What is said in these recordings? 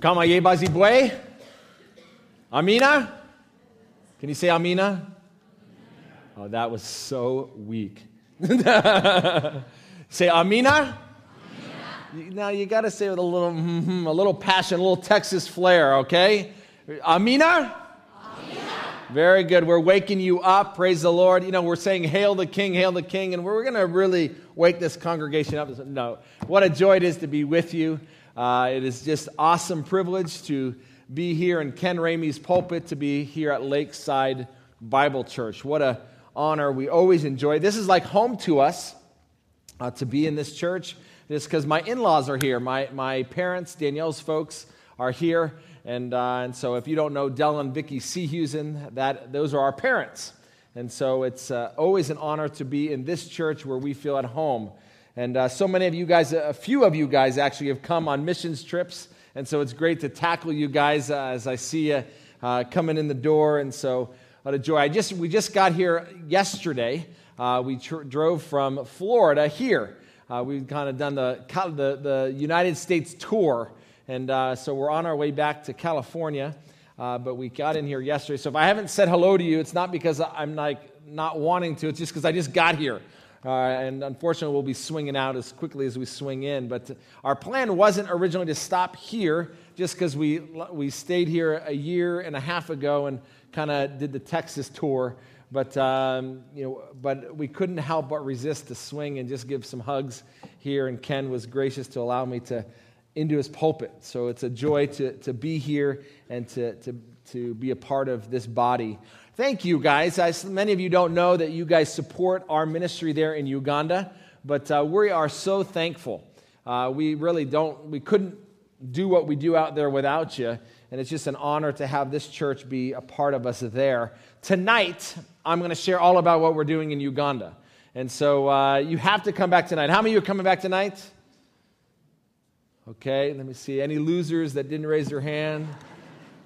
Kama? Amina? Can you say Amina? Oh, that was so weak. say Amina? Now you got to say it with a little, mm-hmm, a little passion, a little Texas flair, okay? Amina? Very good. We're waking you up. Praise the Lord. You know, we're saying, Hail the King, hail the King, and we're going to really wake this congregation up. No, what a joy it is to be with you. Uh, it is just awesome privilege to be here in Ken Ramey's pulpit, to be here at Lakeside Bible Church. What a honor. We always enjoy. This is like home to us uh, to be in this church. Just because my in laws are here. My, my parents, Danielle's folks, are here. And, uh, and so if you don't know Dell and Vicky Seahusen, that, those are our parents. And so it's uh, always an honor to be in this church where we feel at home. And uh, so many of you guys, a few of you guys actually have come on missions trips. And so it's great to tackle you guys uh, as I see you uh, coming in the door. And so what a joy. I just, we just got here yesterday. Uh, we tr- drove from Florida here. we've kind of done the, the, the United States tour and uh, so we're on our way back to California, uh, but we got in here yesterday. So if I haven't said hello to you, it's not because I'm like not wanting to, it's just because I just got here. Uh, and unfortunately, we'll be swinging out as quickly as we swing in. But our plan wasn't originally to stop here just because we, we stayed here a year and a half ago and kind of did the Texas tour. But, um, you know, but we couldn't help but resist the swing and just give some hugs here. And Ken was gracious to allow me to into his pulpit. So it's a joy to, to be here and to, to, to be a part of this body. Thank you, guys. As many of you don't know that you guys support our ministry there in Uganda, but uh, we are so thankful. Uh, we really don't, we couldn't do what we do out there without you. And it's just an honor to have this church be a part of us there. Tonight, I'm going to share all about what we're doing in Uganda. And so uh, you have to come back tonight. How many of you are coming back tonight? Okay, let me see. Any losers that didn't raise their hand?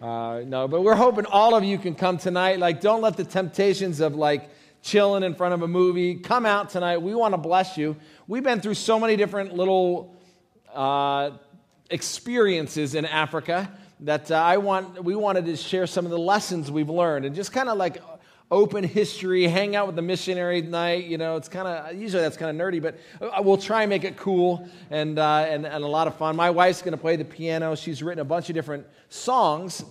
Uh, no, but we're hoping all of you can come tonight. Like, don't let the temptations of like chilling in front of a movie come out tonight. We want to bless you. We've been through so many different little uh, experiences in Africa that uh, I want. We wanted to share some of the lessons we've learned and just kind of like open history, hang out with the missionary night. You know, it's kind of, usually that's kind of nerdy, but we'll try and make it cool and, uh, and, and a lot of fun. My wife's going to play the piano. She's written a bunch of different songs.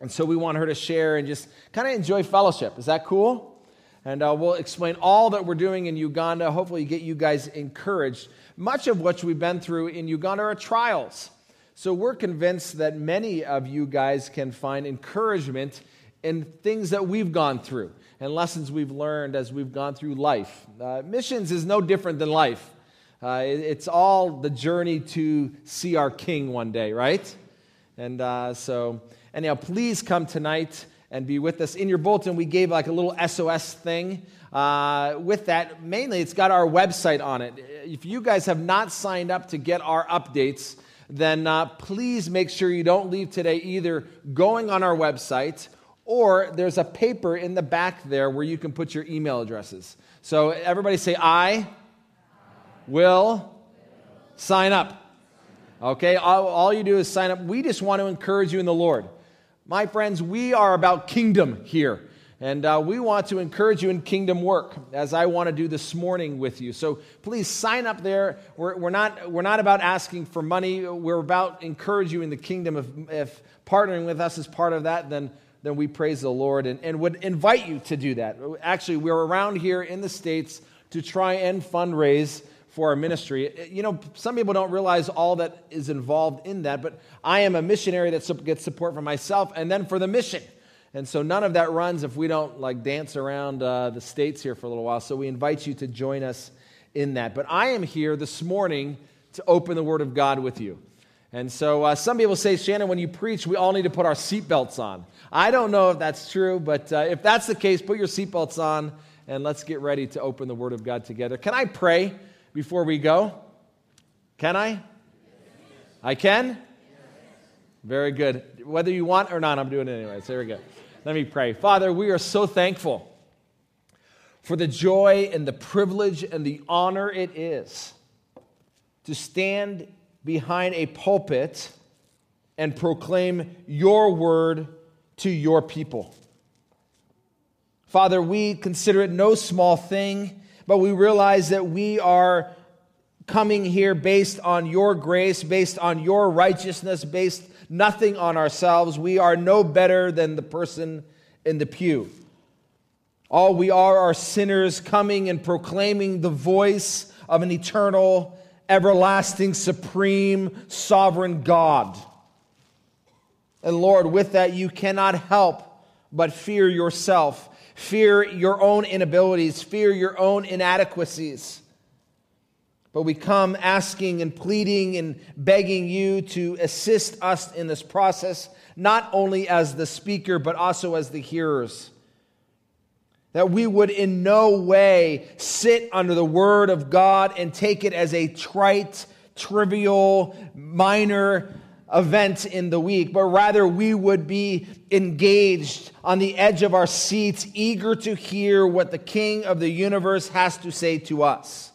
And so we want her to share and just kind of enjoy fellowship. Is that cool? And uh, we'll explain all that we're doing in Uganda. Hopefully, get you guys encouraged. Much of what we've been through in Uganda are trials. So we're convinced that many of you guys can find encouragement and things that we've gone through and lessons we've learned as we've gone through life. Uh, missions is no different than life. Uh, it, it's all the journey to see our King one day, right? And uh, so, anyhow, please come tonight and be with us. In your bulletin, we gave like a little SOS thing. Uh, with that, mainly it's got our website on it. If you guys have not signed up to get our updates, then uh, please make sure you don't leave today either going on our website or there's a paper in the back there where you can put your email addresses. So everybody say, I will sign up. Okay, all, all, you do is sign up. We just want to encourage you in the Lord. My friends, we are about kingdom here. And uh, we want to encourage you in kingdom work, as I want to do this morning with you. So please sign up there. We're, we're, not, we're not about asking for money. We're about encourage you in the kingdom. If, if partnering with us is part of that, then then we praise the Lord and, and would invite you to do that. Actually, we're around here in the States to try and fundraise for our ministry. You know, some people don't realize all that is involved in that, but I am a missionary that gets support for myself and then for the mission. And so none of that runs if we don't like dance around uh, the states here for a little while. So we invite you to join us in that. But I am here this morning to open the Word of God with you. And so uh, some people say, Shannon, when you preach, we all need to put our seatbelts on. I don't know if that's true, but uh, if that's the case, put your seatbelts on and let's get ready to open the Word of God together. Can I pray before we go? Can I? I can? Very good. Whether you want or not, I'm doing it anyway. So there we go. Let me pray. Father, we are so thankful for the joy and the privilege and the honor it is to stand behind a pulpit and proclaim your word to your people. Father, we consider it no small thing, but we realize that we are coming here based on your grace, based on your righteousness, based nothing on ourselves. We are no better than the person in the pew. All we are are sinners coming and proclaiming the voice of an eternal, everlasting, supreme, sovereign God. And Lord, with that, you cannot help but fear yourself, fear your own inabilities, fear your own inadequacies. But we come asking and pleading and begging you to assist us in this process, not only as the speaker, but also as the hearers. That we would in no way sit under the word of God and take it as a trite, trivial, minor event in the week, but rather we would be engaged on the edge of our seats, eager to hear what the King of the universe has to say to us.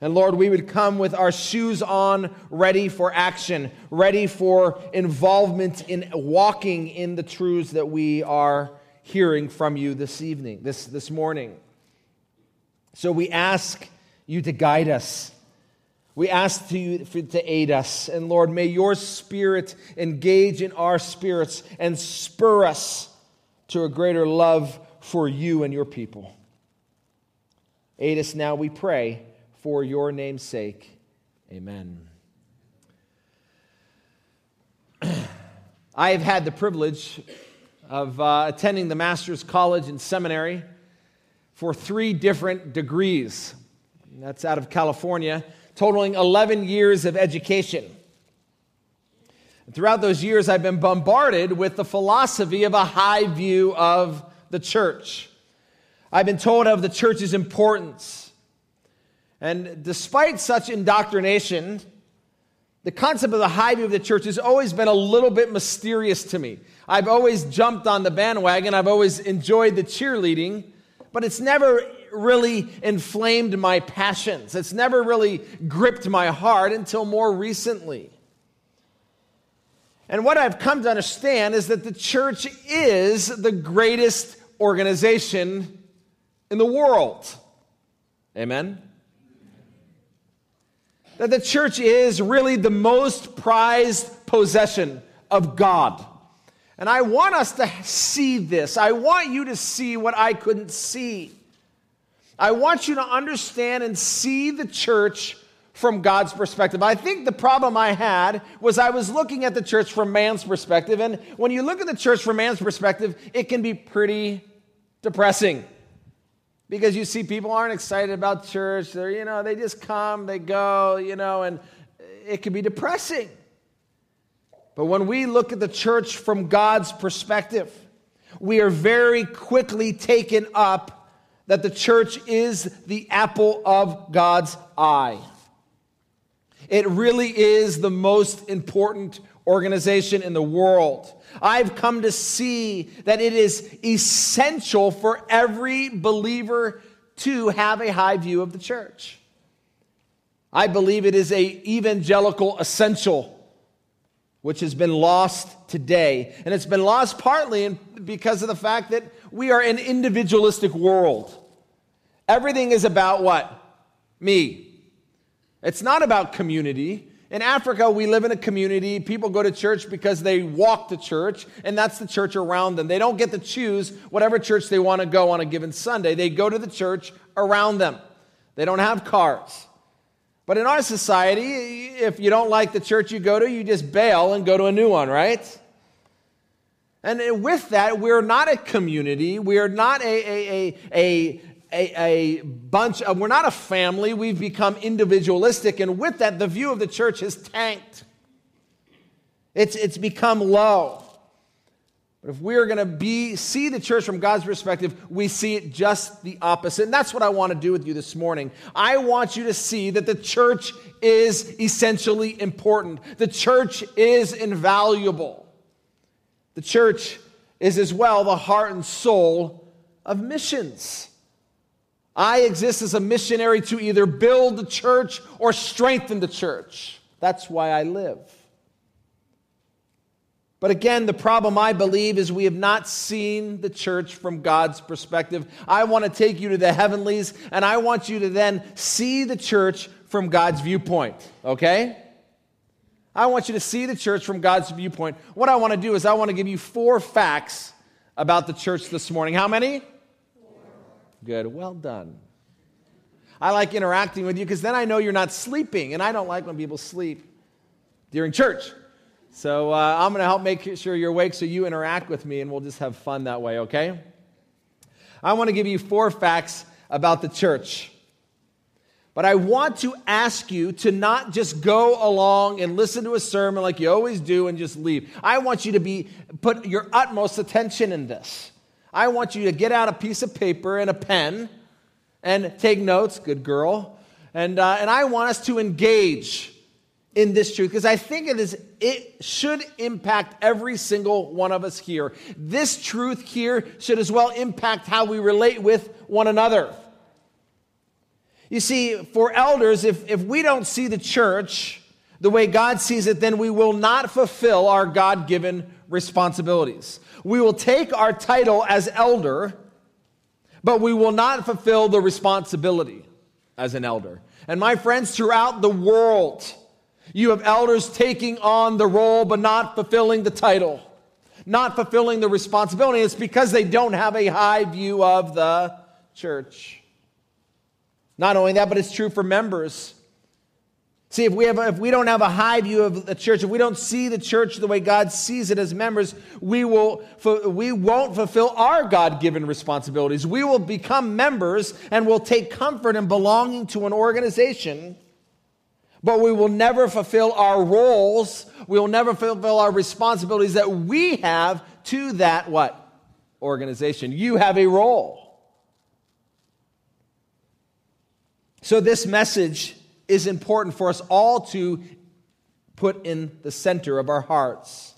And Lord, we would come with our shoes on, ready for action, ready for involvement in walking in the truths that we are hearing from you this evening, this, this morning. So we ask you to guide us. We ask you to aid us. And Lord, may your spirit engage in our spirits and spur us to a greater love for you and your people. Aid us now, we pray for your name's sake. Amen. I have had the privilege of uh, attending the Master's College and Seminary for three different degrees. That's out of California, totaling 11 years of education. Throughout those years, I've been bombarded with the philosophy of a high view of the church. I've been told of the church's importance and despite such indoctrination, the concept of the high view of the church has always been a little bit mysterious to me. I've always jumped on the bandwagon, I've always enjoyed the cheerleading, but it's never really inflamed my passions. It's never really gripped my heart until more recently. And what I've come to understand is that the church is the greatest organization in the world. Amen? that the church is really the most prized possession of God. And I want us to see this. I want you to see what I couldn't see. I want you to understand and see the church from God's perspective. I think the problem I had was I was looking at the church from man's perspective. And when you look at the church from man's perspective, it can be pretty depressing because you see people aren't excited about church. They're, you know, they just come, they go, you know, and it can be depressing. But when we look at the church from God's perspective, we are very quickly taken up that the church is the apple of God's eye. It really is the most important organization in the world. I've come to see that it is essential for every believer to have a high view of the church. I believe it is a evangelical essential which has been lost today. And it's been lost partly in, because of the fact that we are an individualistic world. Everything is about what? Me. It's not about community. In Africa, we live in a community. People go to church because they walk to church, and that's the church around them. They don't get to choose whatever church they want to go on a given Sunday. They go to the church around them. They don't have cars. But in our society, if you don't like the church you go to, you just bail and go to a new one, right? And with that, we're not a community. We are not a, a, a, a, bunch of, we're not a family, we've become individualistic. And with that, the view of the church has tanked. It's, it's become low. But if we're going to be see the church from God's perspective, we see it just the opposite. And that's what I want to do with you this morning. I want you to see that the church is essentially important. The church is invaluable. The church is as well the heart and soul of missions. I exist as a missionary to either build the church or strengthen the church. That's why I live. But again, the problem I believe is we have not seen the church from God's perspective. I want to take you to the heavenlies, and I want you to then see the church from God's viewpoint, okay? I want you to see the church from God's viewpoint. What I want to do is I want to give you four facts about the church this morning. How many? Four. Good. Well done. I like interacting with you because then I know you're not sleeping, and I don't like when people sleep during church. So uh, I'm going to help make sure you're awake so you interact with me and we'll just have fun that way, okay? I want to give you four facts about the church. But I want to ask you to not just go along and listen to a sermon like you always do and just leave. I want you to be put your utmost attention in this. I want you to get out a piece of paper and a pen and take notes, good girl. And, uh, and I want us to engage in this truth because I think it is it should impact every single one of us here. This truth here should as well impact how we relate with one another. You see, for elders, if, if we don't see the church the way God sees it, then we will not fulfill our God given responsibilities. We will take our title as elder, but we will not fulfill the responsibility as an elder. And my friends, throughout the world, you have elders taking on the role but not fulfilling the title, not fulfilling the responsibility. It's because they don't have a high view of the church. Not only that, but it's true for members. See, if we, have, if we don't have a high view of the church, if we don't see the church the way God sees it as members, we, will, we won't fulfill our God given responsibilities. We will become members and will take comfort in belonging to an organization but we will never fulfill our roles. We will never fulfill our responsibilities that we have to that what? Organization. You have a role. So this message is important for us all to put in the center of our hearts.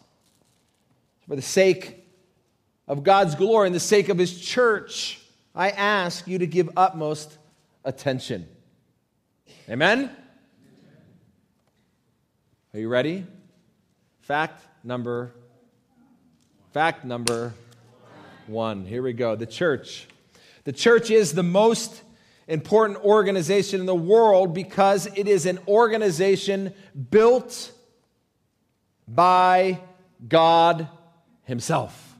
For the sake of God's glory and the sake of His church, I ask you to give utmost attention. Amen? Are you ready? Fact number fact number 1. Here we go. The church. The church is the most important organization in the world because it is an organization built by God himself.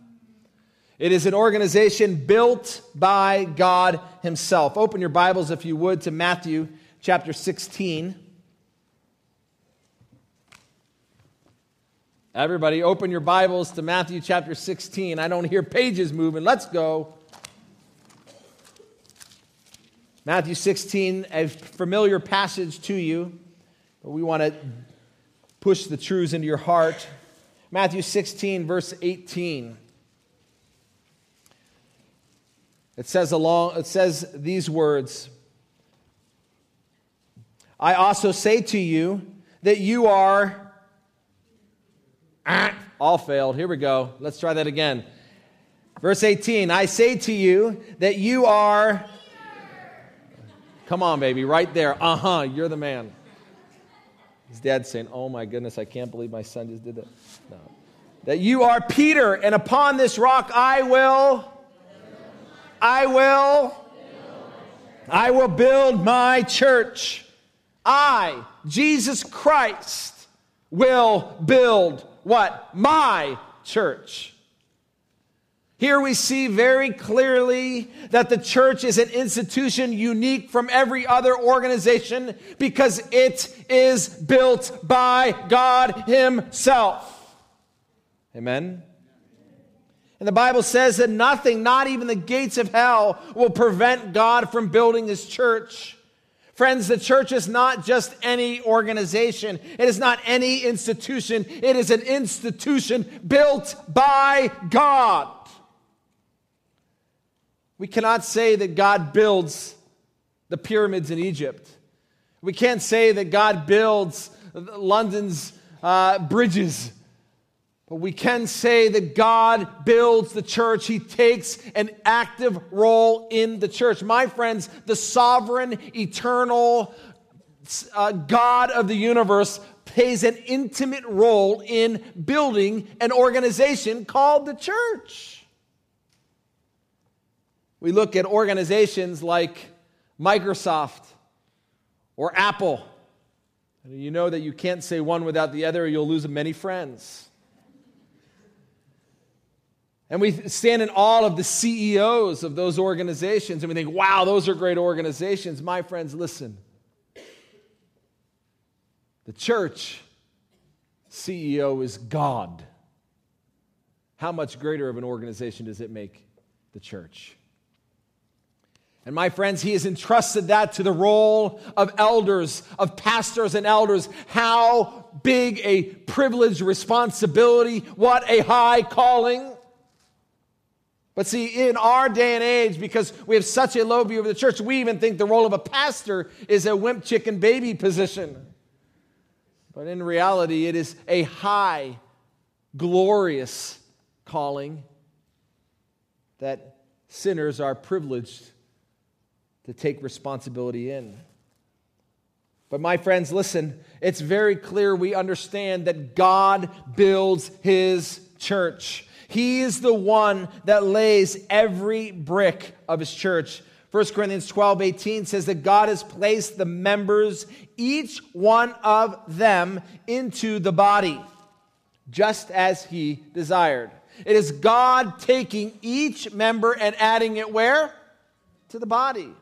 It is an organization built by God himself. Open your Bibles if you would to Matthew chapter 16. Everybody, open your Bibles to Matthew chapter 16. I don't hear pages moving. Let's go. Matthew 16, a familiar passage to you, but we want to push the truths into your heart. Matthew 16, verse 18. It says along it says these words I also say to you that you are All failed. Here we go. Let's try that again. Verse 18 I say to you that you are. Come on, baby, right there. Uh huh, you're the man. His dad's saying, Oh my goodness, I can't believe my son just did that. No. That you are Peter, and upon this rock I will. I will. I will build my church. I, Jesus Christ, will build what? My church. Here we see very clearly that the church is an institution unique from every other organization because it is built by God Himself. Amen. And the Bible says that nothing, not even the gates of hell, will prevent God from building His church. Friends, the church is not just any organization. It is not any institution. It is an institution built by God. We cannot say that God builds the pyramids in Egypt. We can't say that God builds London's uh, bridges. But we can say that God builds the church. He takes an active role in the church. My friends, the sovereign, eternal uh, God of the universe plays an intimate role in building an organization called the church. We look at organizations like Microsoft or Apple. And you know that you can't say one without the other, or you'll lose many friends. And we stand in awe of the CEOs of those organizations, and we think, wow, those are great organizations. My friends, listen. The church CEO is God. How much greater of an organization does it make the church? And my friends, he has entrusted that to the role of elders, of pastors and elders. How big a privilege, responsibility, what a high calling. But see, in our day and age, because we have such a low view of the church, we even think the role of a pastor is a wimp chicken baby position. But in reality, it is a high, glorious calling that sinners are privileged to take responsibility in. But my friends, listen, it's very clear we understand that God builds his church. He is the one that lays every brick of his church. 1 Corinthians 12, 18 says that God has placed the members, each one of them, into the body, just as he desired. It is God taking each member and adding it where? To the body.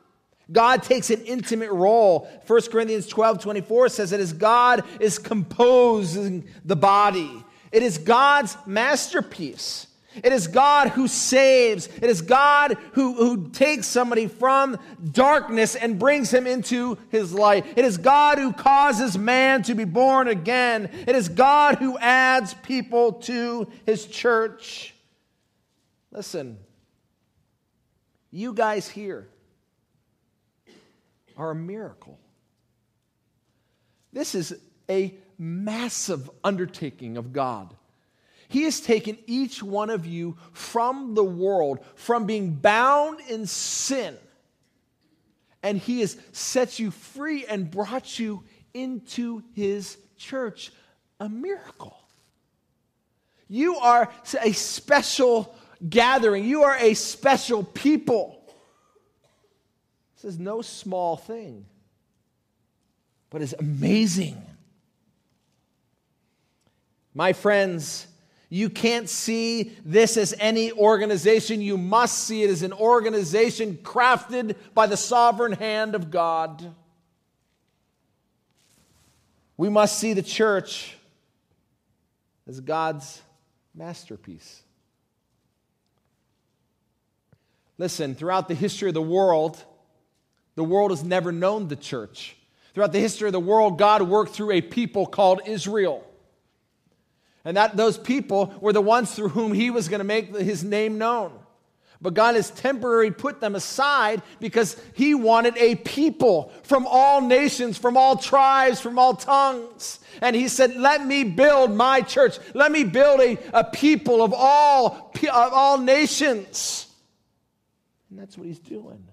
God takes an intimate role. 1 Corinthians 12 24 says that as God is composing the body, it is God's masterpiece. It is God who saves. It is God who, who takes somebody from darkness and brings him into his light. It is God who causes man to be born again. It is God who adds people to his church. Listen, you guys here, are a miracle. This is a massive undertaking of God. He has taken each one of you from the world, from being bound in sin, and He has set you free and brought you into His church. A miracle. You are a special gathering, you are a special people. This is no small thing, but is amazing. My friends, you can't see this as any organization. You must see it as an organization crafted by the sovereign hand of God. We must see the church as God's masterpiece. Listen, throughout the history of the world, the world has never known the church. Throughout the history of the world, God worked through a people called Israel. And that those people were the ones through whom he was going to make his name known. But God has temporarily put them aside because he wanted a people from all nations, from all tribes, from all tongues. And he said, Let me build my church. Let me build a, a people of all, of all nations. And that's what he's doing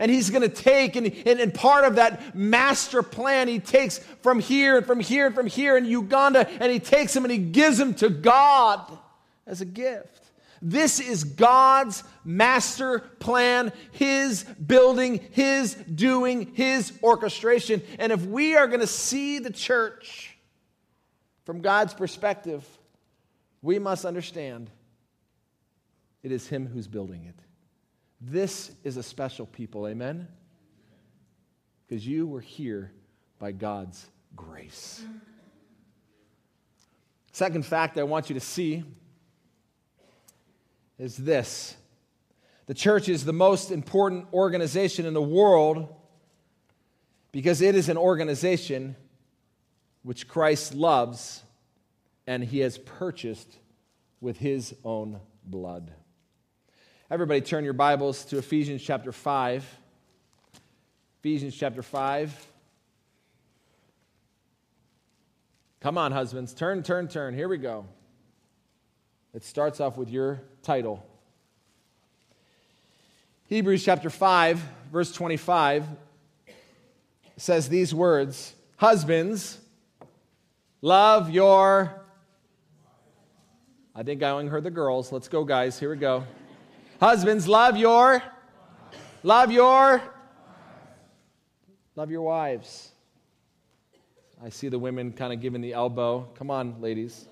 and he's going to take, and, and, and, part of that master plan, he takes from here and from here and from here in Uganda, and he takes them and he gives them to God as a gift. This is God's master plan, His building, His doing, His orchestration. And if we are going to see the church from God's perspective, we must understand it is Him who's building it. This is a special people, amen? Because you were here by God's grace. Second fact I want you to see is this the church is the most important organization in the world because it is an organization which Christ loves and he has purchased with his own blood. Everybody turn your Bibles to Ephesians chapter 5. Ephesians chapter 5. Come on, husbands. Turn, turn, turn. Here we go. It starts off with your title. Hebrews chapter 5, verse 25 says these words Husbands, love your. I think I only heard the girls. Let's go, guys. Here we go. Husbands, love your. Love your. Love your wives. I see the women kind of giving the elbow. Come on, ladies.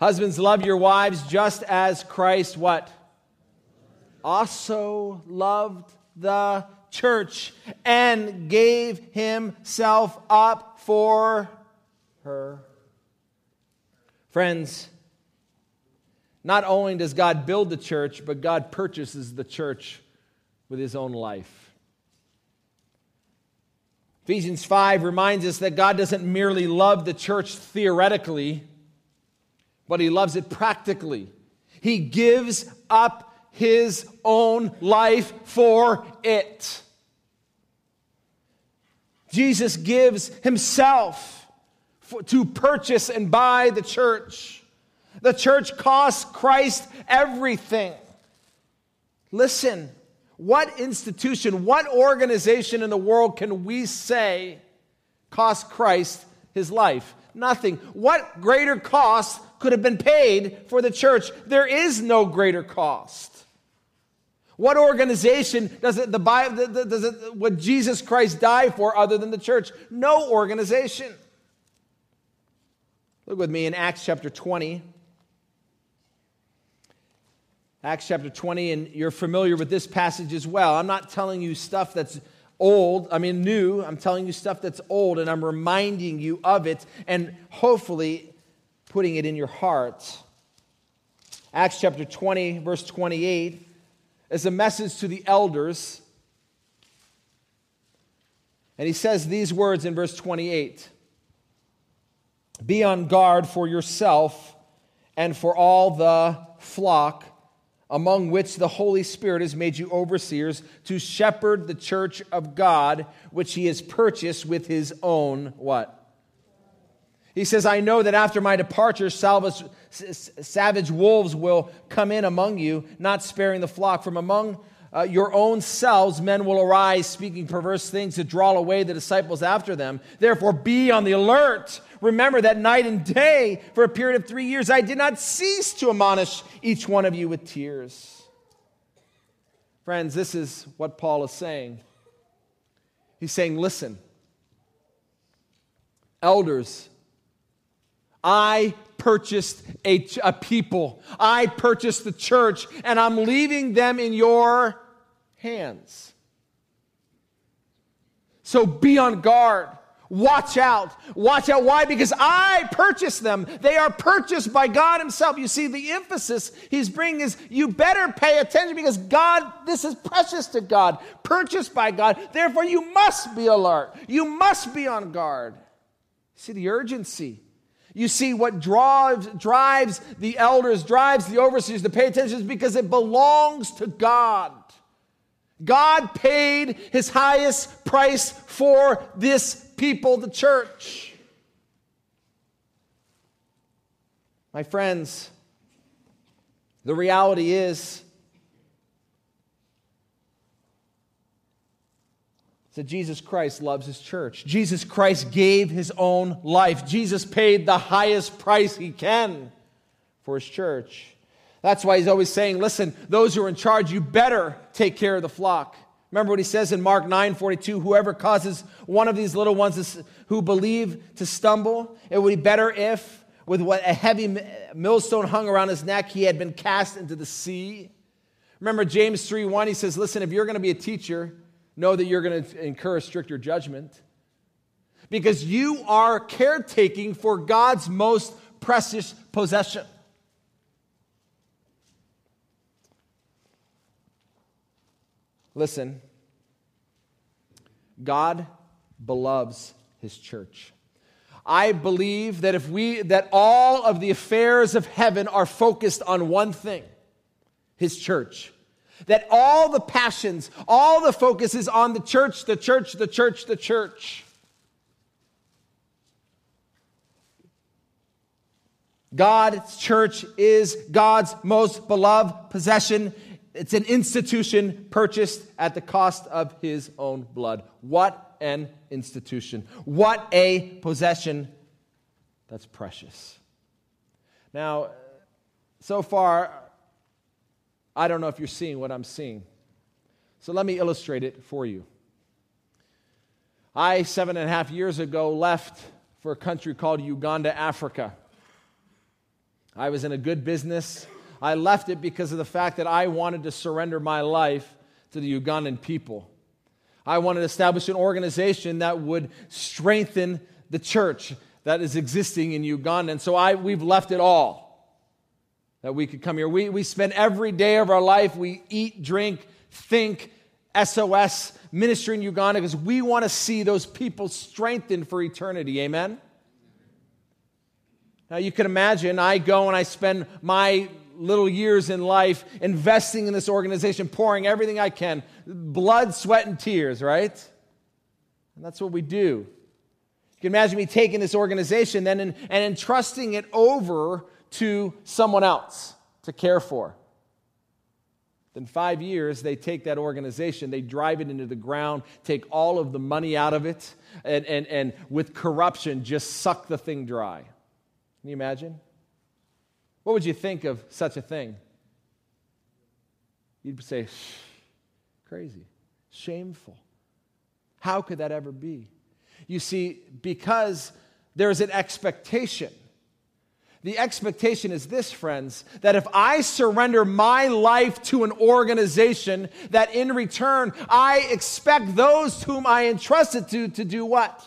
Husbands, love your wives just as Christ what? Also loved the church and gave himself up for her. Friends, not only does God build the church, but God purchases the church with his own life. Ephesians 5 reminds us that God doesn't merely love the church theoretically, but he loves it practically. He gives up his own life for it. Jesus gives himself for, to purchase and buy the church. The church costs Christ everything. Listen, what institution, what organization in the world can we say cost Christ his life? Nothing. What greater cost could have been paid for the church? There is no greater cost. What organization does it, the Bible, does it, what Jesus Christ die for other than the church? No organization. Look with me in Acts chapter 20. Acts chapter 20, and you're familiar with this passage as well. I'm not telling you stuff that's old, I mean new. I'm telling you stuff that's old, and I'm reminding you of it and hopefully putting it in your heart. Acts chapter 20, verse 28, is a message to the elders. And he says these words in verse 28 Be on guard for yourself and for all the flock among which the Holy Spirit has made you overseers to shepherd the church of God, which he has purchased with his own what? He says, I know that after my departure, salvage, savage wolves will come in among you, not sparing the flock. From among uh, your own selves, men will arise, speaking perverse things to draw away the disciples after them. Therefore, be on the alert. Remember that night and day, for a period of three years, I did not cease to admonish each one of you with tears. Friends, this is what Paul is saying. He's saying, Listen, elders, I purchased a, a, people. I purchased the church, and I'm leaving them in your hands. So be on guard. Watch out. Watch out. Why? Because I purchased them. They are purchased by God Himself. You see, the emphasis He's bringing is you better pay attention because God, this is precious to God, purchased by God. Therefore, you must be alert. You must be on guard. See the urgency. You see, what drives, drives the elders, drives the overseers to pay attention is because it belongs to God. God paid his highest price for this people, the church. My friends, the reality is that Jesus Christ loves his church. Jesus Christ gave his own life. Jesus paid the highest price he can for his church. That's why he's always saying, listen, those who are in charge, you better take care of the flock. Remember what he says in Mark 9 42 whoever causes one of these little ones who believe to stumble, it would be better if, with what a heavy millstone hung around his neck, he had been cast into the sea. Remember James 3 1, he says, Listen, if you're going to be a teacher, know that you're going to incur a stricter judgment. Because you are caretaking for God's most precious possession. Listen, God beloves his church. I believe that if we that all of the affairs of heaven are focused on one thing, his church. That all the passions, all the focus is on the church, the church, the church, the church. God's church is God's most beloved possession, it's an institution purchased at the cost of his own blood. What an institution. What a possession that's precious. Now, so far, I don't know if you're seeing what I'm seeing. So let me illustrate it for you. I, seven and a half years ago, left for a country called Uganda, Africa. I was in a good business. I left it because of the fact that I wanted to surrender my life to the Ugandan people. I wanted to establish an organization that would strengthen the church that is existing in Uganda. And so I, we've left it all that we could come here. We, we spend every day of our life, we eat, drink, think, SOS ministry in Uganda because we want to see those people strengthened for eternity. Amen? Now, you can imagine I go and I spend my little years in life investing in this organization, pouring everything I can blood, sweat, and tears, right? And that's what we do. You can imagine me taking this organization then and, and entrusting it over to someone else to care for. Then, five years, they take that organization, they drive it into the ground, take all of the money out of it, and, and, and with corruption, just suck the thing dry. Can you imagine? What would you think of such a thing? You'd say, crazy, shameful. How could that ever be? You see, because there's an expectation the expectation is this, friends, that if I surrender my life to an organization, that in return I expect those whom I entrusted to to do what?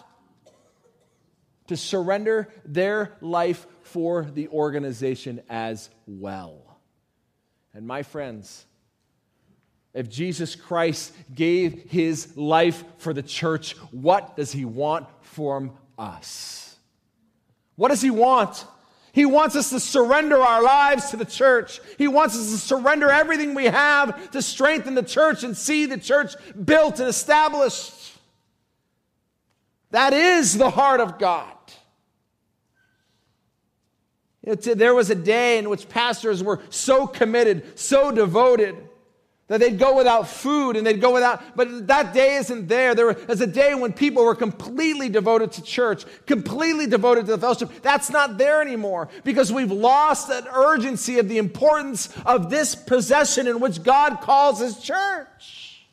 To surrender their life for the organization as well. And my friends, if Jesus Christ gave his life for the church, what does he want from us? What does he want? He wants us to surrender our lives to the church. He wants us to surrender everything we have to strengthen the church and see the church built and established. That is the heart of God. There was a day in which pastors were so committed, so devoted, that they'd go without food and they'd go without, but that day isn't there. There was a day when people were completely devoted to church, completely devoted to the fellowship. That's not there anymore because we've lost that urgency of the importance of this possession in which God calls his church.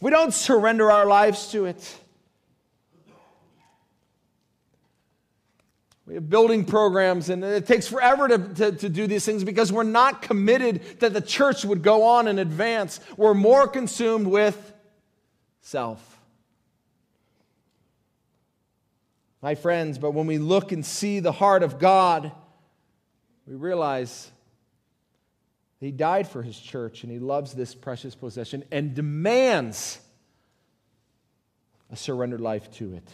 We don't surrender our lives to it. We have building programs, and it takes forever to, to, to, do these things because we're not committed that the church would go on and advance. We're more consumed with self. My friends, but when we look and see the heart of God, we realize He died for His church and He loves this precious possession and demands a surrendered life to it.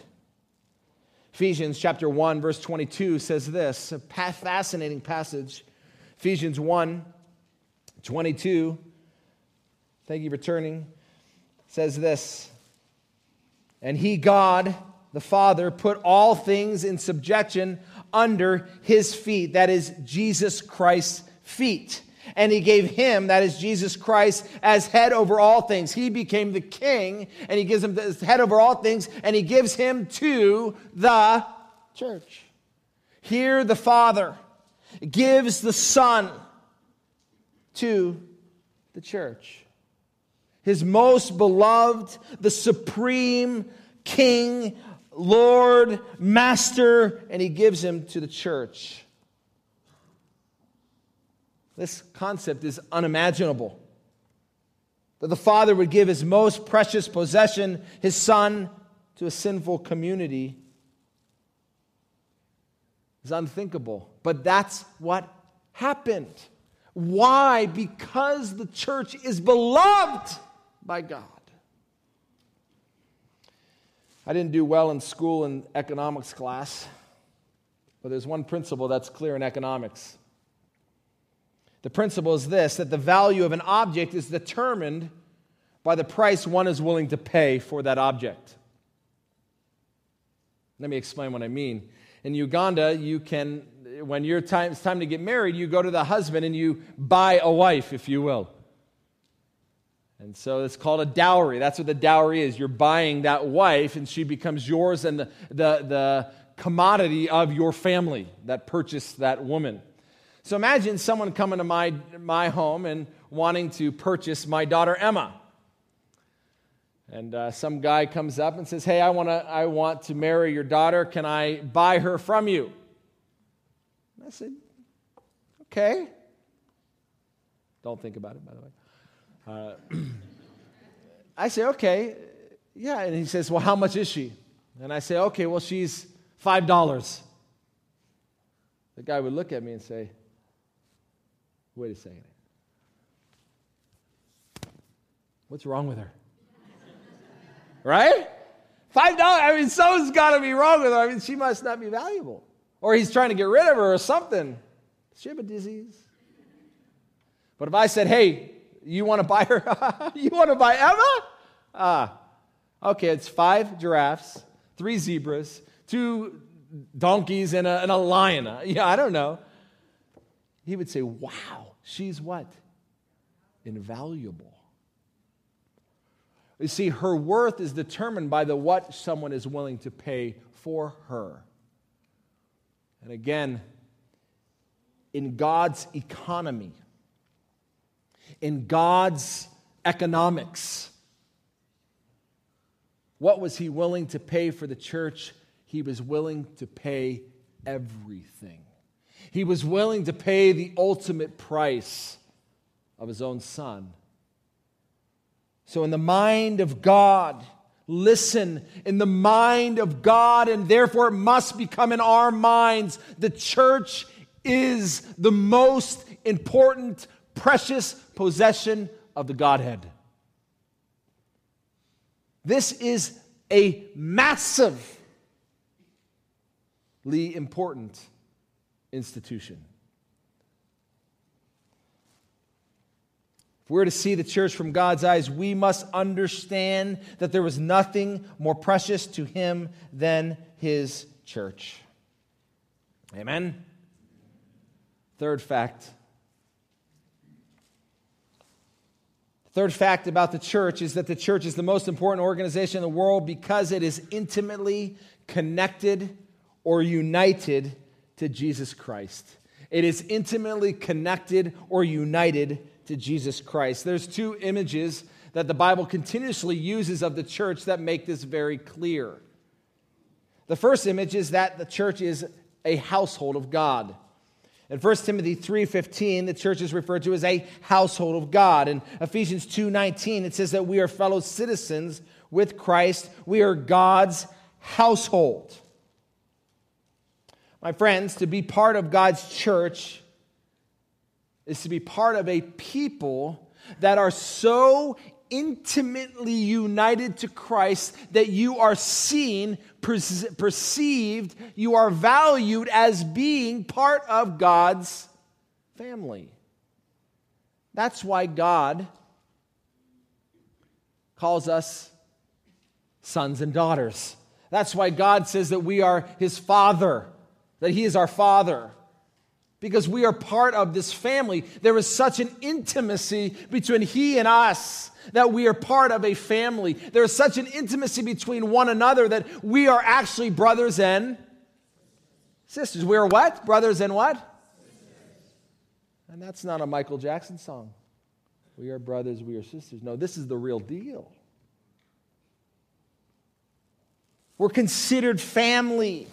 Ephesians chapter 1 verse 22 says this, a fascinating passage. Ephesians 1 22 Thank you for turning. Says this. And he God the Father put all things in subjection under his feet, that is Jesus Christ's feet and he gave him, that is Jesus Christ, as head over all things. He became the king, and he gives him the head over all things, and he gives him to the church. Here, the Father gives the Son to the church. His most beloved, the supreme King, Lord, Master, and he gives him to the church. This concept is unimaginable. That the Father would give his most precious possession, his Son, to a sinful community is unthinkable. But that's what happened. Why? Because the church is beloved by God. I didn't do well in school in economics class, but there's one principle that's clear in economics the principle is this that the value of an object is determined by the price one is willing to pay for that object. Let me explain what I mean. In Uganda, you can, when you're time, it's time to get married, you go to the husband and you buy a wife, if you will. And so it's called a dowry. That's what the dowry is. You're buying that wife, and she becomes yours, and the, the, the commodity of your family that purchased that woman. So imagine someone coming to my, my home and wanting to purchase my daughter Emma. And uh, some guy comes up and says, Hey, I, wanna, I want to marry your daughter. Can I buy her from you? And I said, Okay. Don't think about it, by the way. Uh, I say, Okay. Yeah. And he says, Well, how much is she? And I say, Okay, well, she's $5. The guy would look at me and say, Wait a second. What's wrong with her? right? Five dollars. I mean, something's got to be wrong with her. I mean, she must not be valuable, or he's trying to get rid of her, or something. Does she have a disease? But if I said, "Hey, you want to buy her? you want to buy Emma?" Ah, okay. It's five giraffes, three zebras, two donkeys, and a, and a lion. Yeah, I don't know. He would say, "Wow, she's what? Invaluable." You see, her worth is determined by the what someone is willing to pay for her. And again, in God's economy, in God's economics, what was he willing to pay for the church? He was willing to pay everything. He was willing to pay the ultimate price of his own son so, in the mind of God, listen, in the mind of God, and therefore it must become in our minds, the church is the most important, precious possession of the Godhead. This is a massively important institution. If we're to see the church from God's eyes, we must understand that there was nothing more precious to him than his church. Amen. Third fact. Third fact about the church is that the church is the most important organization in the world because it is intimately connected or united to Jesus Christ. It is intimately connected or united to Jesus Christ. There's two images that the Bible continuously uses of the church that make this very clear. The first image is that the church is a household of God. In 1 Timothy 3:15, the church is referred to as a household of God. In Ephesians 2:19, it says that we are fellow citizens with Christ. We are God's household. My friends, to be part of God's church is to be part of a people that are so intimately united to Christ that you are seen, perceived, you are valued as being part of God's family. That's why God calls us sons and daughters. That's why God says that we are his father, that he is our father because we are part of this family. There is such an intimacy between He and us that we are part of a family. There is such an intimacy between one another that we are actually brothers and sisters. We are what? Brothers and what? And that's not a Michael Jackson song. We are brothers, we are sisters. No, this is the real deal. We're considered family.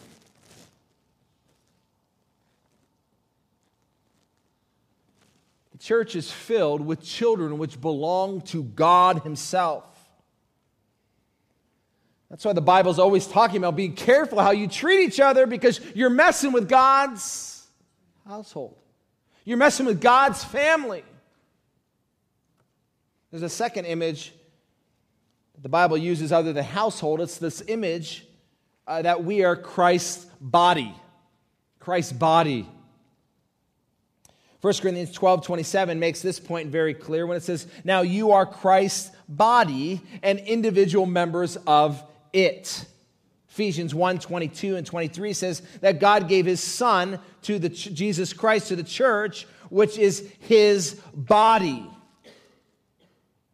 The church is filled with children which belong to God Himself. That's why the Bible's always talking about being careful how you treat each other because you're messing with God's household. You're messing with God's family. There's a second image that the Bible uses other than household. It's this image uh, that we are Christ's body. Christ's body. 1 Corinthians 12 27 makes this point very clear when it says, Now you are Christ's body and individual members of it. Ephesians 1 22 and 23 says that God gave his son to the Jesus Christ to the church, which is his body.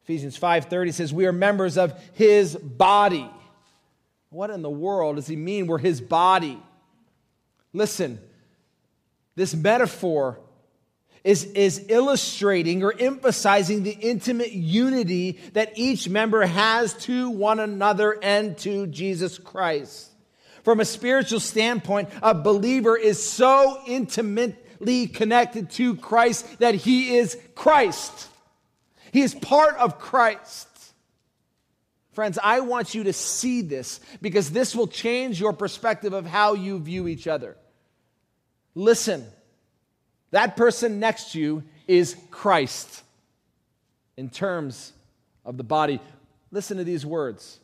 Ephesians 5:30 says we are members of his body. What in the world does he mean we're his body? Listen, this metaphor is, is illustrating or emphasizing the intimate unity that each member has to one another and to Jesus Christ. From a spiritual standpoint, a believer is so intimately connected to Christ that he is Christ. He is part of Christ. Friends, I want you to see this because this will change your perspective of how you view each other. Listen, that person next to you is Christ in terms of the body. Listen to these words,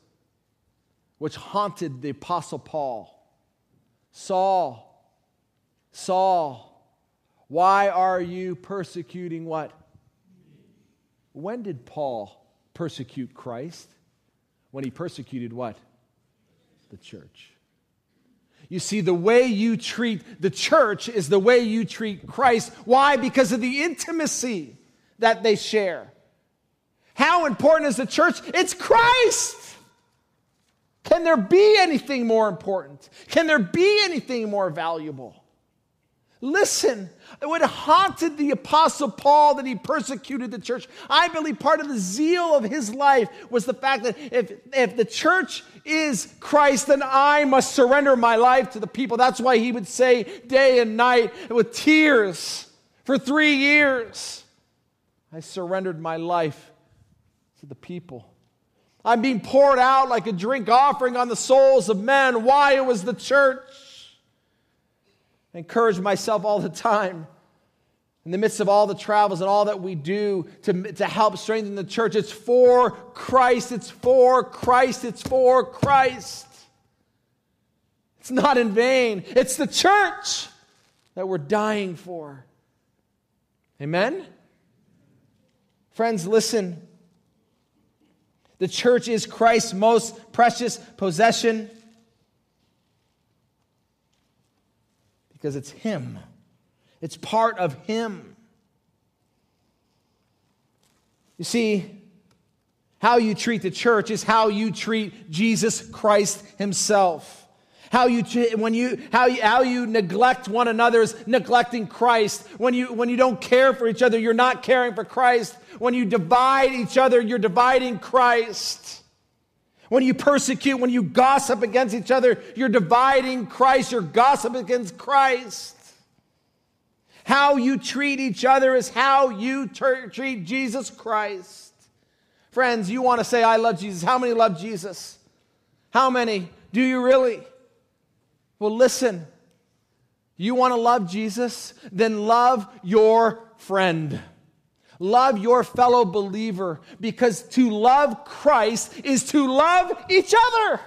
which haunted the Apostle Paul Saul, Saul, why are you persecuting what? When did Paul persecute Christ? When he persecuted what? The church. You see, the way you treat the church is the way you treat Christ. Why? Because of the intimacy that they share. How important is the church? It's Christ. Can there be anything more important? Can there be anything more valuable? Listen, what haunted the Apostle Paul that he persecuted the church. I believe part of the zeal of his life was the fact that if, if the church is Christ, then I must surrender my life to the people. That's why he would say day and night with tears for three years, I surrendered my life to the people. I'm being poured out like a drink offering on the souls of men. Why? It was the church. I encourage myself all the time in the midst of all the travels and all that we do to, to help strengthen the church. It's for Christ. It's for Christ. It's for Christ. It's not in vain. It's the church that we're dying for. Amen? Friends, listen. The church is Christ's most precious possession. Because it's Him, it's part of Him. You see, how you treat the church is how you treat Jesus Christ Himself. How you, when you, how you, how you neglect one another is neglecting Christ. When you, when you don't care for each other, you're not caring for Christ. When you divide each other, you're dividing Christ. When you persecute, when you gossip against each other, you're dividing Christ, you're gossiping against Christ. How you treat each other is how you ter- treat Jesus Christ. Friends, you want to say, I love Jesus. How many love Jesus? How many? Do you really? Well, listen. You want to love Jesus? Then love your friend. Love your fellow believer because to love Christ is to love each other.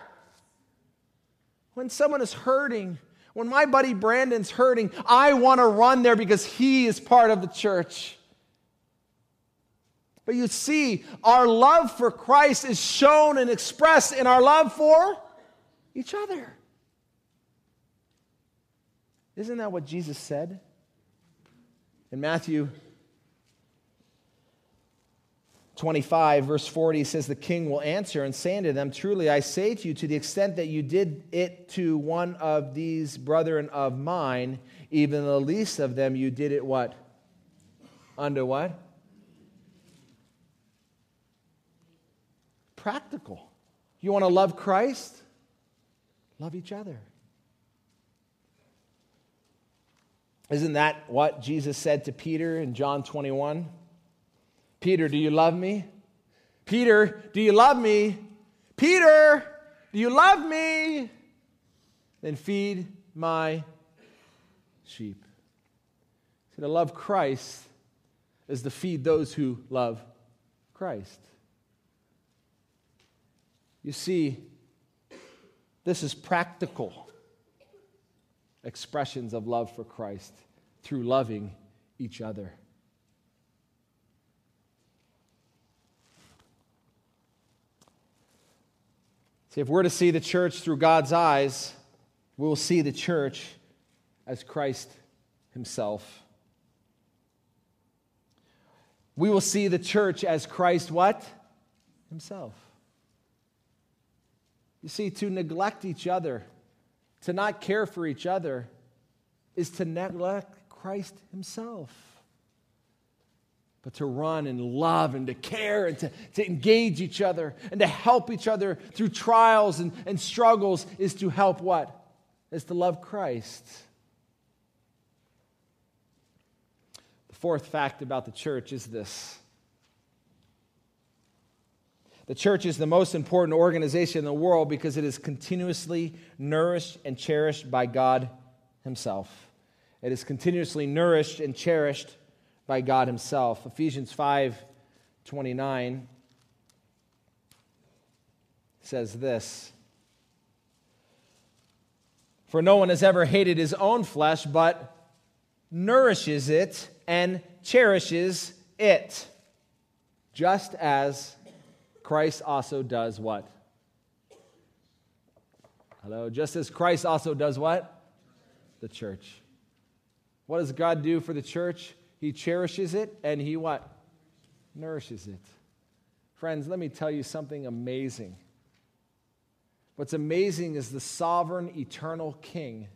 When someone is hurting, when my buddy Brandon's hurting, I want to run there because he is part of the church. But you see, our love for Christ is shown and expressed in our love for each other. Isn't that what Jesus said? In Matthew 25, verse 40 says, The king will answer and say unto them, Truly I say to you, to the extent that you did it to one of these brethren of mine, even the least of them, you did it what? Under what? Practical. You want to love Christ? Love each other. Isn't that what Jesus said to Peter in John 21? Peter, do you love me? Peter, do you love me? Peter, do you love me? Then feed my sheep. So to love Christ is to feed those who love Christ. You see, this is practical expressions of love for Christ through loving each other. See, if we're to see the church through God's eyes, we will see the church as Christ Himself. We will see the church as Christ what? Himself. You see, to neglect each other, to not care for each other, is to neglect Christ Himself, but to run and love and to care and to, to engage each other and to help each other through trials and, and struggles is to help what? Is to love Christ. The fourth fact about the church is this. The church is the most important organization in the world because it is continuously nourished and cherished by God Himself. It is continuously nourished and cherished by God Himself. Ephesians 5 29 says this For no one has ever hated his own flesh, but nourishes it and cherishes it, just as Christ also does what? Hello, just as Christ also does what? The church. What does God do for the church? He cherishes it and he what? Nourishes it. Friends, let me tell you something amazing. What's amazing is the sovereign, eternal King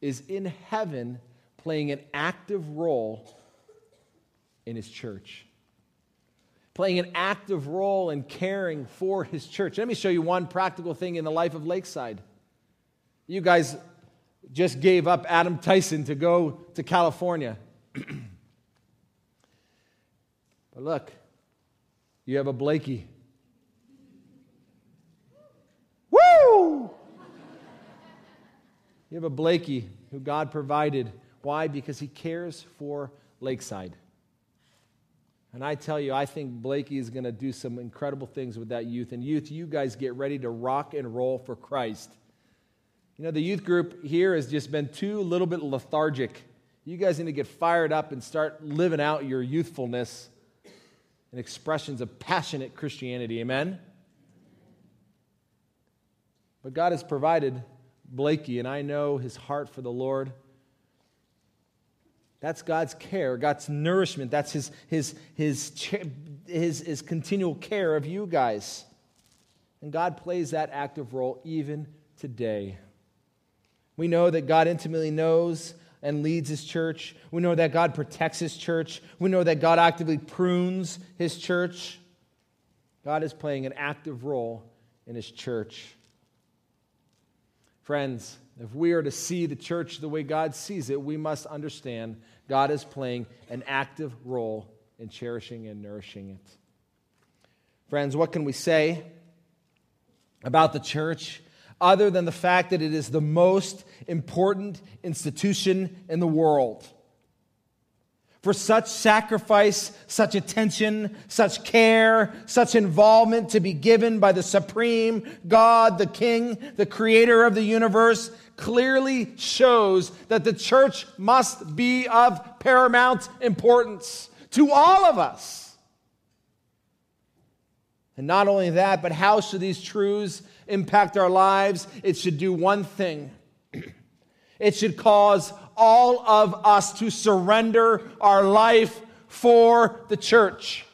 is in heaven playing an active role in his church, playing an active role in caring for his church. Let me show you one practical thing in the life of Lakeside. You guys just gave up Adam Tyson to go to California. but look, you have a Blakey. Woo! You have a Blakey who God provided. Why? Because he cares for Lakeside. And I tell you, I think Blakey is going to do some incredible things with that youth. And youth, you guys get ready to rock and roll for Christ. You know, the youth group here has just been too little bit lethargic. You guys need to get fired up and start living out your youthfulness and expressions of passionate Christianity. Amen? But God has provided Blakey, and I know his heart for the Lord. That's God's care, God's nourishment. That's his, his, his, his, his continual care of you guys. And God plays that active role even today. We know that God intimately knows and leads his church. We know that God protects his church. We know that God actively prunes his church. God is playing an active role in his church. Friends, if we are to see the church the way God sees it, we must understand God is playing an active role in cherishing and nourishing it. Friends, what can we say about the church other than the fact that it is the most important institution in the world. For such sacrifice, such attention, such care, such involvement to be given by the supreme God, the King, the creator of the universe, clearly shows that the church must be of paramount importance to all of us. And not only that, but how should these truths impact our lives, it should do one thing it should cause all of us to surrender our life for the church.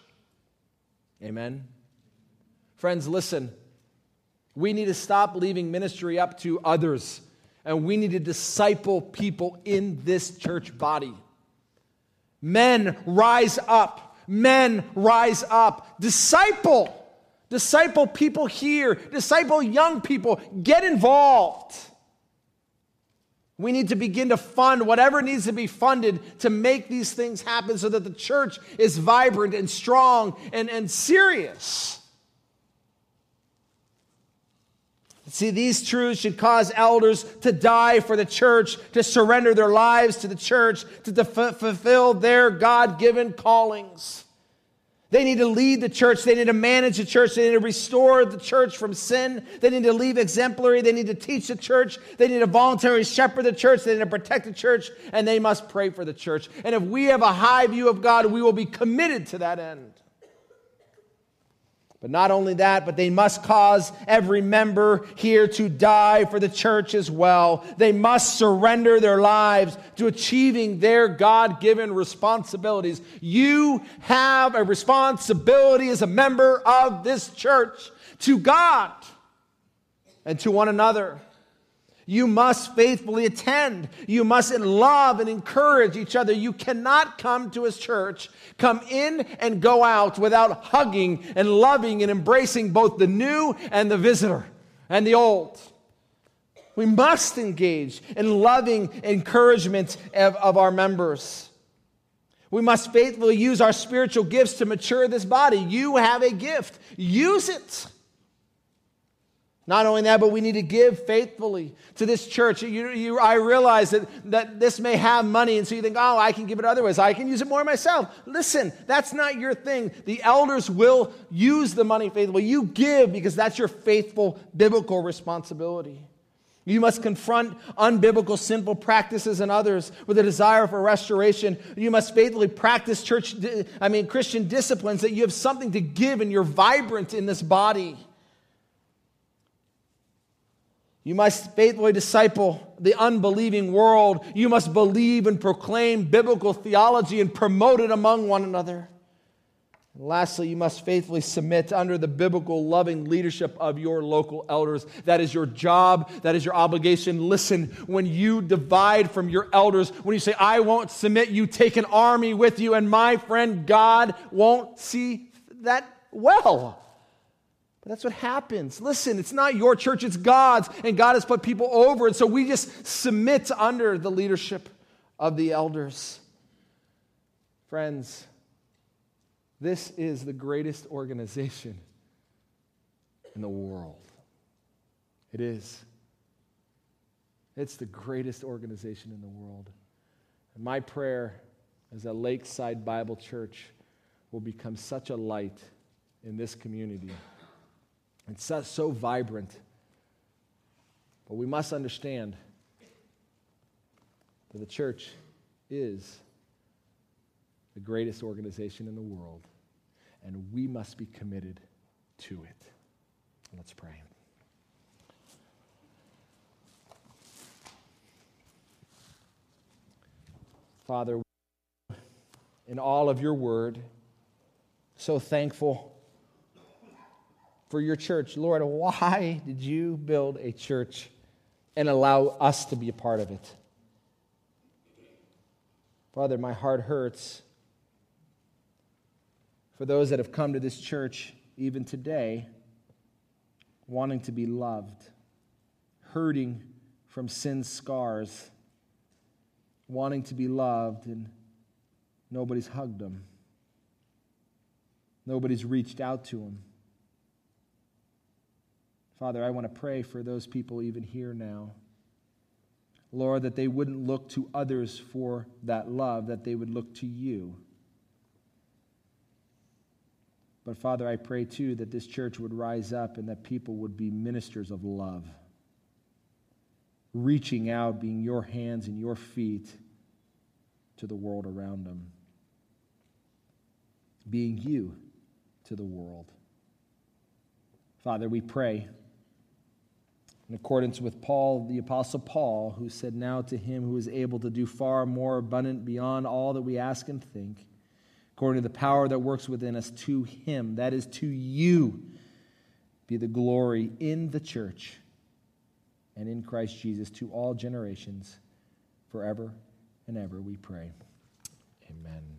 Amen. Friends, listen. We need to stop leaving ministry up to others, and we need to disciple people in this church body. Men, rise up. Men, rise up. Disciple. Disciple people here, disciple young people, get involved. We need to begin to fund whatever needs to be funded to make these things happen so that the church is vibrant and strong and, and serious. See, these truths should cause elders to die for the church, to surrender their lives to the church, to fulfill their God given callings. They need to lead the church. They need to manage the church. They need to restore the church from sin. They need to leave exemplary. They need to teach the church. They need to voluntarily shepherd the church. They need to protect the church. And they must pray for the church. And if we have a high view of God, we will be committed to that end. But not only that, but they must cause every member here to die for the church as well. They must surrender their lives to achieving their God given responsibilities. You have a responsibility as a member of this church to God and to one another. You must faithfully attend. You must love and encourage each other. You cannot come to his church, come in and go out without hugging and loving and embracing both the new and the visitor and the old. We must engage in loving encouragement of, of our members. We must faithfully use our spiritual gifts to mature this body. You have a gift, use it. Not only that, but we need to give faithfully to this church. You, you, I realize that, that this may have money, and so you think, oh, I can give it otherwise. I can use it more myself. Listen, that's not your thing. The elders will use the money faithfully. You give because that's your faithful biblical responsibility. You must confront unbiblical, sinful practices in others with a desire for restoration. You must faithfully practice church, I mean, Christian disciplines that you have something to give and you're vibrant in this body. You must faithfully disciple the unbelieving world. You must believe and proclaim biblical theology and promote it among one another. And lastly, you must faithfully submit under the biblical loving leadership of your local elders. That is your job, that is your obligation. Listen, when you divide from your elders, when you say, I won't submit, you take an army with you, and my friend, God won't see that well. But that's what happens. Listen, it's not your church, it's God's, and God has put people over. And so we just submit under the leadership of the elders. Friends, this is the greatest organization in the world. It is. It's the greatest organization in the world. And my prayer is that Lakeside Bible Church will become such a light in this community it's so, so vibrant. But we must understand that the church is the greatest organization in the world, and we must be committed to it. Let's pray. Father, in all of your word, so thankful for your church. Lord, why did you build a church and allow us to be a part of it? Father, my heart hurts for those that have come to this church even today wanting to be loved, hurting from sin's scars, wanting to be loved, and nobody's hugged them. Nobody's reached out to them. Father, I want to pray for those people even here now. Lord, that they wouldn't look to others for that love, that they would look to you. But Father, I pray too that this church would rise up and that people would be ministers of love, reaching out, being your hands and your feet to the world around them, being you to the world. Father, we pray in accordance with Paul, the Apostle Paul, who said, Now to him who is able to do far more abundant beyond all that we ask and think, according to the power that works within us, to him, that is to you, be the glory in the church and in Christ Jesus to all generations, forever and ever, we pray. Amen.